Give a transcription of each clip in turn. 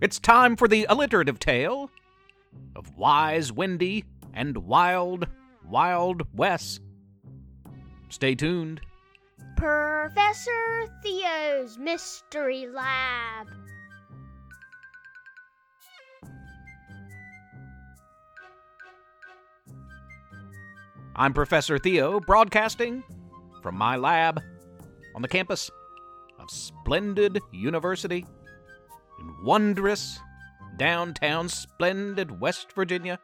It's time for the alliterative tale of Wise Wendy and Wild, Wild Wes. Stay tuned. Professor Theo's Mystery Lab. I'm Professor Theo, broadcasting from my lab on the campus of Splendid University wondrous downtown splendid West Virginia.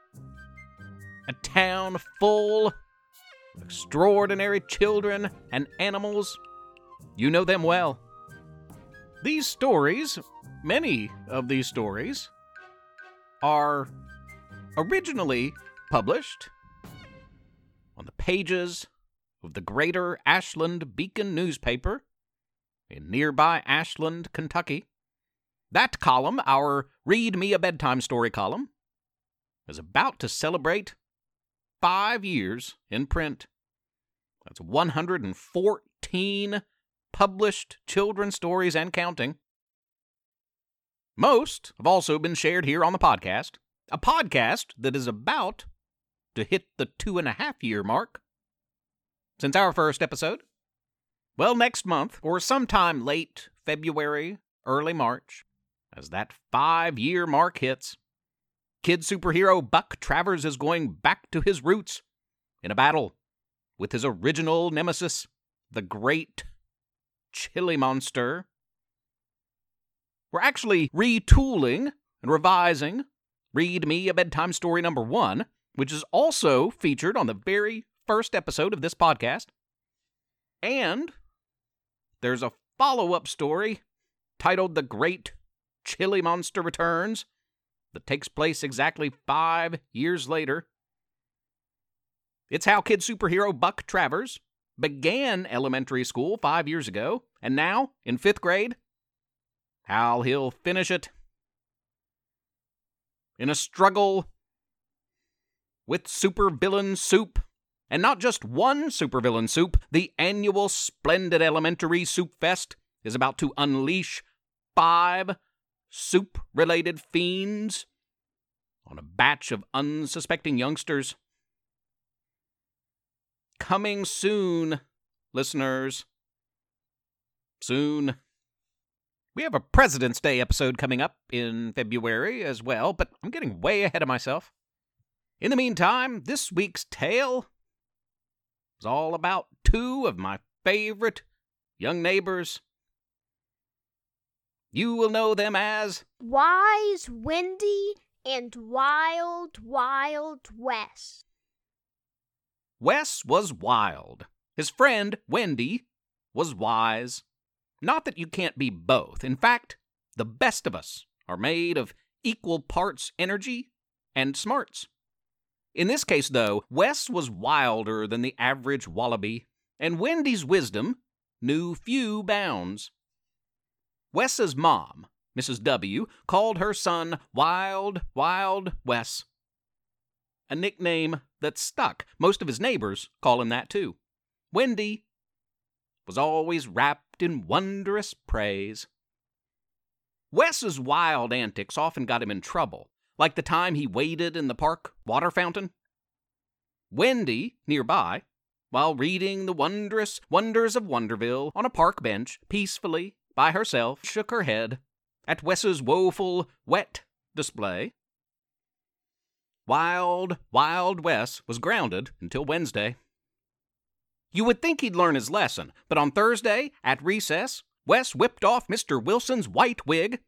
A town full of extraordinary children and animals. You know them well. These stories, many of these stories, are originally published on the pages of the Greater Ashland Beacon newspaper in nearby Ashland, Kentucky. That column, our Read Me a Bedtime Story column, is about to celebrate five years in print. That's 114 published children's stories and counting. Most have also been shared here on the podcast, a podcast that is about to hit the two and a half year mark since our first episode. Well, next month, or sometime late February, early March, as that five year mark hits, kid superhero Buck Travers is going back to his roots in a battle with his original nemesis, the great chili monster. We're actually retooling and revising Read Me a Bedtime Story number one, which is also featured on the very first episode of this podcast. And there's a follow up story titled The Great Chili Monster Returns that takes place exactly five years later. It's how kid superhero Buck Travers began elementary school five years ago, and now, in fifth grade, how he'll finish it. In a struggle with supervillain soup, and not just one supervillain soup, the annual Splendid Elementary Soup Fest is about to unleash five soup related fiends on a batch of unsuspecting youngsters. Coming soon, listeners. Soon. We have a President's Day episode coming up in February as well, but I'm getting way ahead of myself. In the meantime, this week's tale is all about two of my favorite young neighbors. You will know them as Wise Wendy and Wild Wild Wes. Wes was wild. His friend, Wendy, was wise. Not that you can't be both. In fact, the best of us are made of equal parts energy and smarts. In this case, though, Wes was wilder than the average wallaby, and Wendy's wisdom knew few bounds. Wes's mom, Mrs. W., called her son Wild, Wild Wes. A nickname that stuck. Most of his neighbors call him that too. Wendy was always wrapped in wondrous praise. Wes's wild antics often got him in trouble, like the time he waded in the park water fountain. Wendy, nearby, while reading the wondrous wonders of Wonderville on a park bench peacefully by herself, shook her head at Wes's woeful wet display. Wild, wild Wes was grounded until Wednesday. You would think he'd learn his lesson, but on Thursday, at recess, Wes whipped off Mr. Wilson's white wig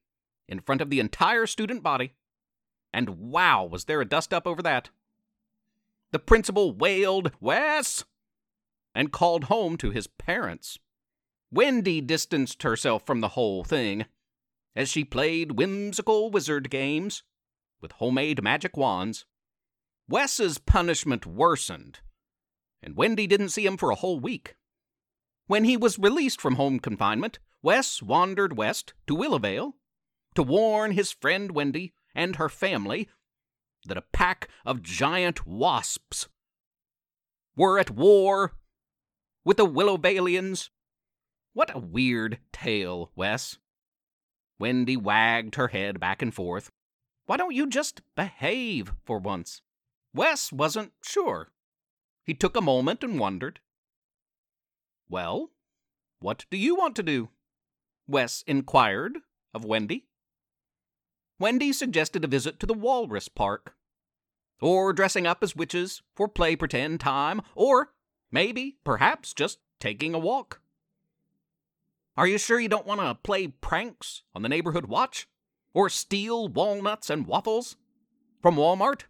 in front of the entire student body. And wow, was there a dust up over that. The principal wailed, Wes! and called home to his parents. Wendy distanced herself from the whole thing as she played whimsical wizard games with homemade magic wands. Wes's punishment worsened, and Wendy didn't see him for a whole week. When he was released from home confinement, Wes wandered west to Willowvale to warn his friend Wendy and her family that a pack of giant wasps were at war with the Willowvalians. What a weird tale, Wes. Wendy wagged her head back and forth. Why don't you just behave for once? Wes wasn't sure. He took a moment and wondered. Well, what do you want to do? Wes inquired of Wendy. Wendy suggested a visit to the Walrus Park. Or dressing up as witches for play pretend time, or maybe, perhaps, just taking a walk. Are you sure you don't want to play pranks on the neighborhood watch? Or steal walnuts and waffles from Walmart?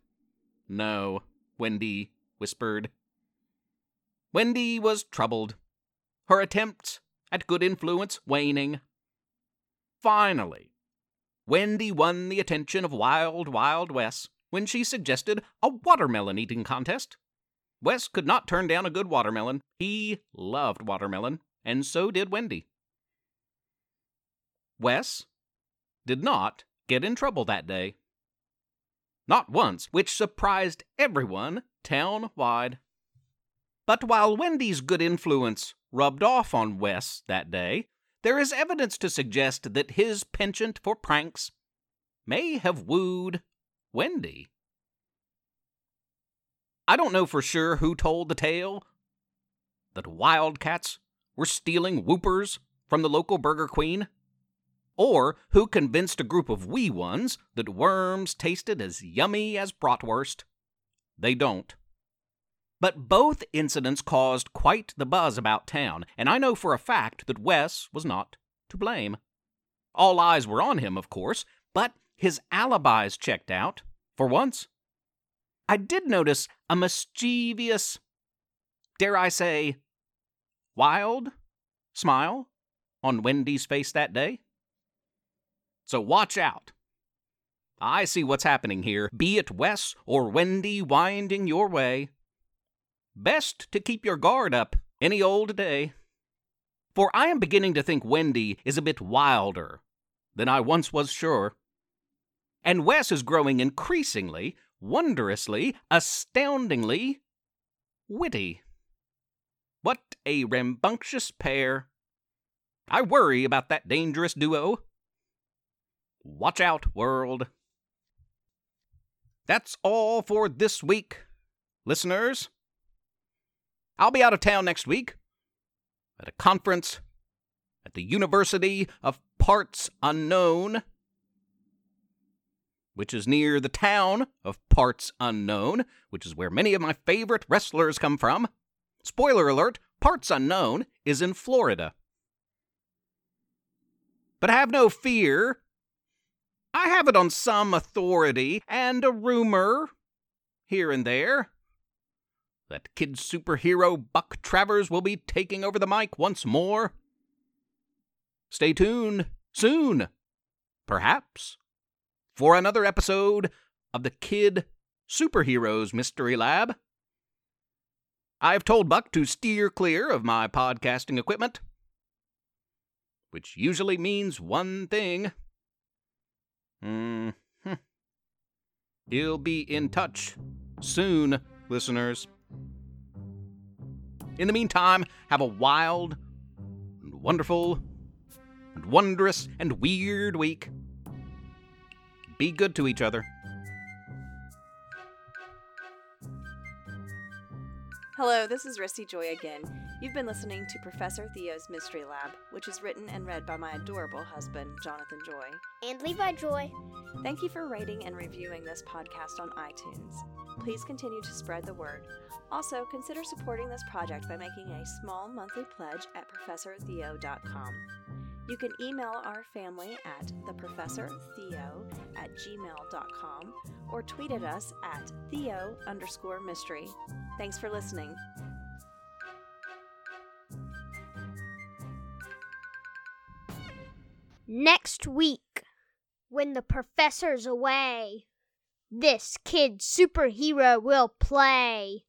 No, Wendy whispered. Wendy was troubled, her attempts at good influence waning. Finally, Wendy won the attention of Wild Wild Wes when she suggested a watermelon eating contest. Wes could not turn down a good watermelon. He loved watermelon, and so did Wendy. Wes did not get in trouble that day. Not once, which surprised everyone town wide. But while Wendy's good influence rubbed off on Wes that day, there is evidence to suggest that his penchant for pranks may have wooed Wendy. I don't know for sure who told the tale that wildcats were stealing whoopers from the local Burger Queen, or who convinced a group of wee ones that worms tasted as yummy as bratwurst. They don't. But both incidents caused quite the buzz about town, and I know for a fact that Wes was not to blame. All eyes were on him, of course, but his alibis checked out, for once. I did notice a mischievous, dare I say, wild smile on Wendy's face that day. So watch out. I see what's happening here, be it Wes or Wendy winding your way. Best to keep your guard up any old day. For I am beginning to think Wendy is a bit wilder than I once was sure. And Wes is growing increasingly, wondrously, astoundingly witty. What a rambunctious pair. I worry about that dangerous duo. Watch out, world. That's all for this week, listeners. I'll be out of town next week at a conference at the University of Parts Unknown, which is near the town of Parts Unknown, which is where many of my favorite wrestlers come from. Spoiler alert Parts Unknown is in Florida. But have no fear. I have it on some authority and a rumor here and there that kid superhero Buck Travers will be taking over the mic once more. Stay tuned soon, perhaps, for another episode of the Kid Superheroes Mystery Lab. I've told Buck to steer clear of my podcasting equipment, which usually means one thing. Hmm. He'll be in touch soon, listeners. In the meantime, have a wild and wonderful and wondrous and weird week. Be good to each other. Hello, this is Rissi Joy again. You've been listening to Professor Theo's Mystery Lab, which is written and read by my adorable husband, Jonathan Joy. And Levi Joy. Thank you for rating and reviewing this podcast on iTunes. Please continue to spread the word. Also, consider supporting this project by making a small monthly pledge at ProfessorTheo.com. You can email our family at theprofessortheo at gmail.com or tweet at us at theo underscore mystery. Thanks for listening. Next week, when the professor's away, this kid superhero will play.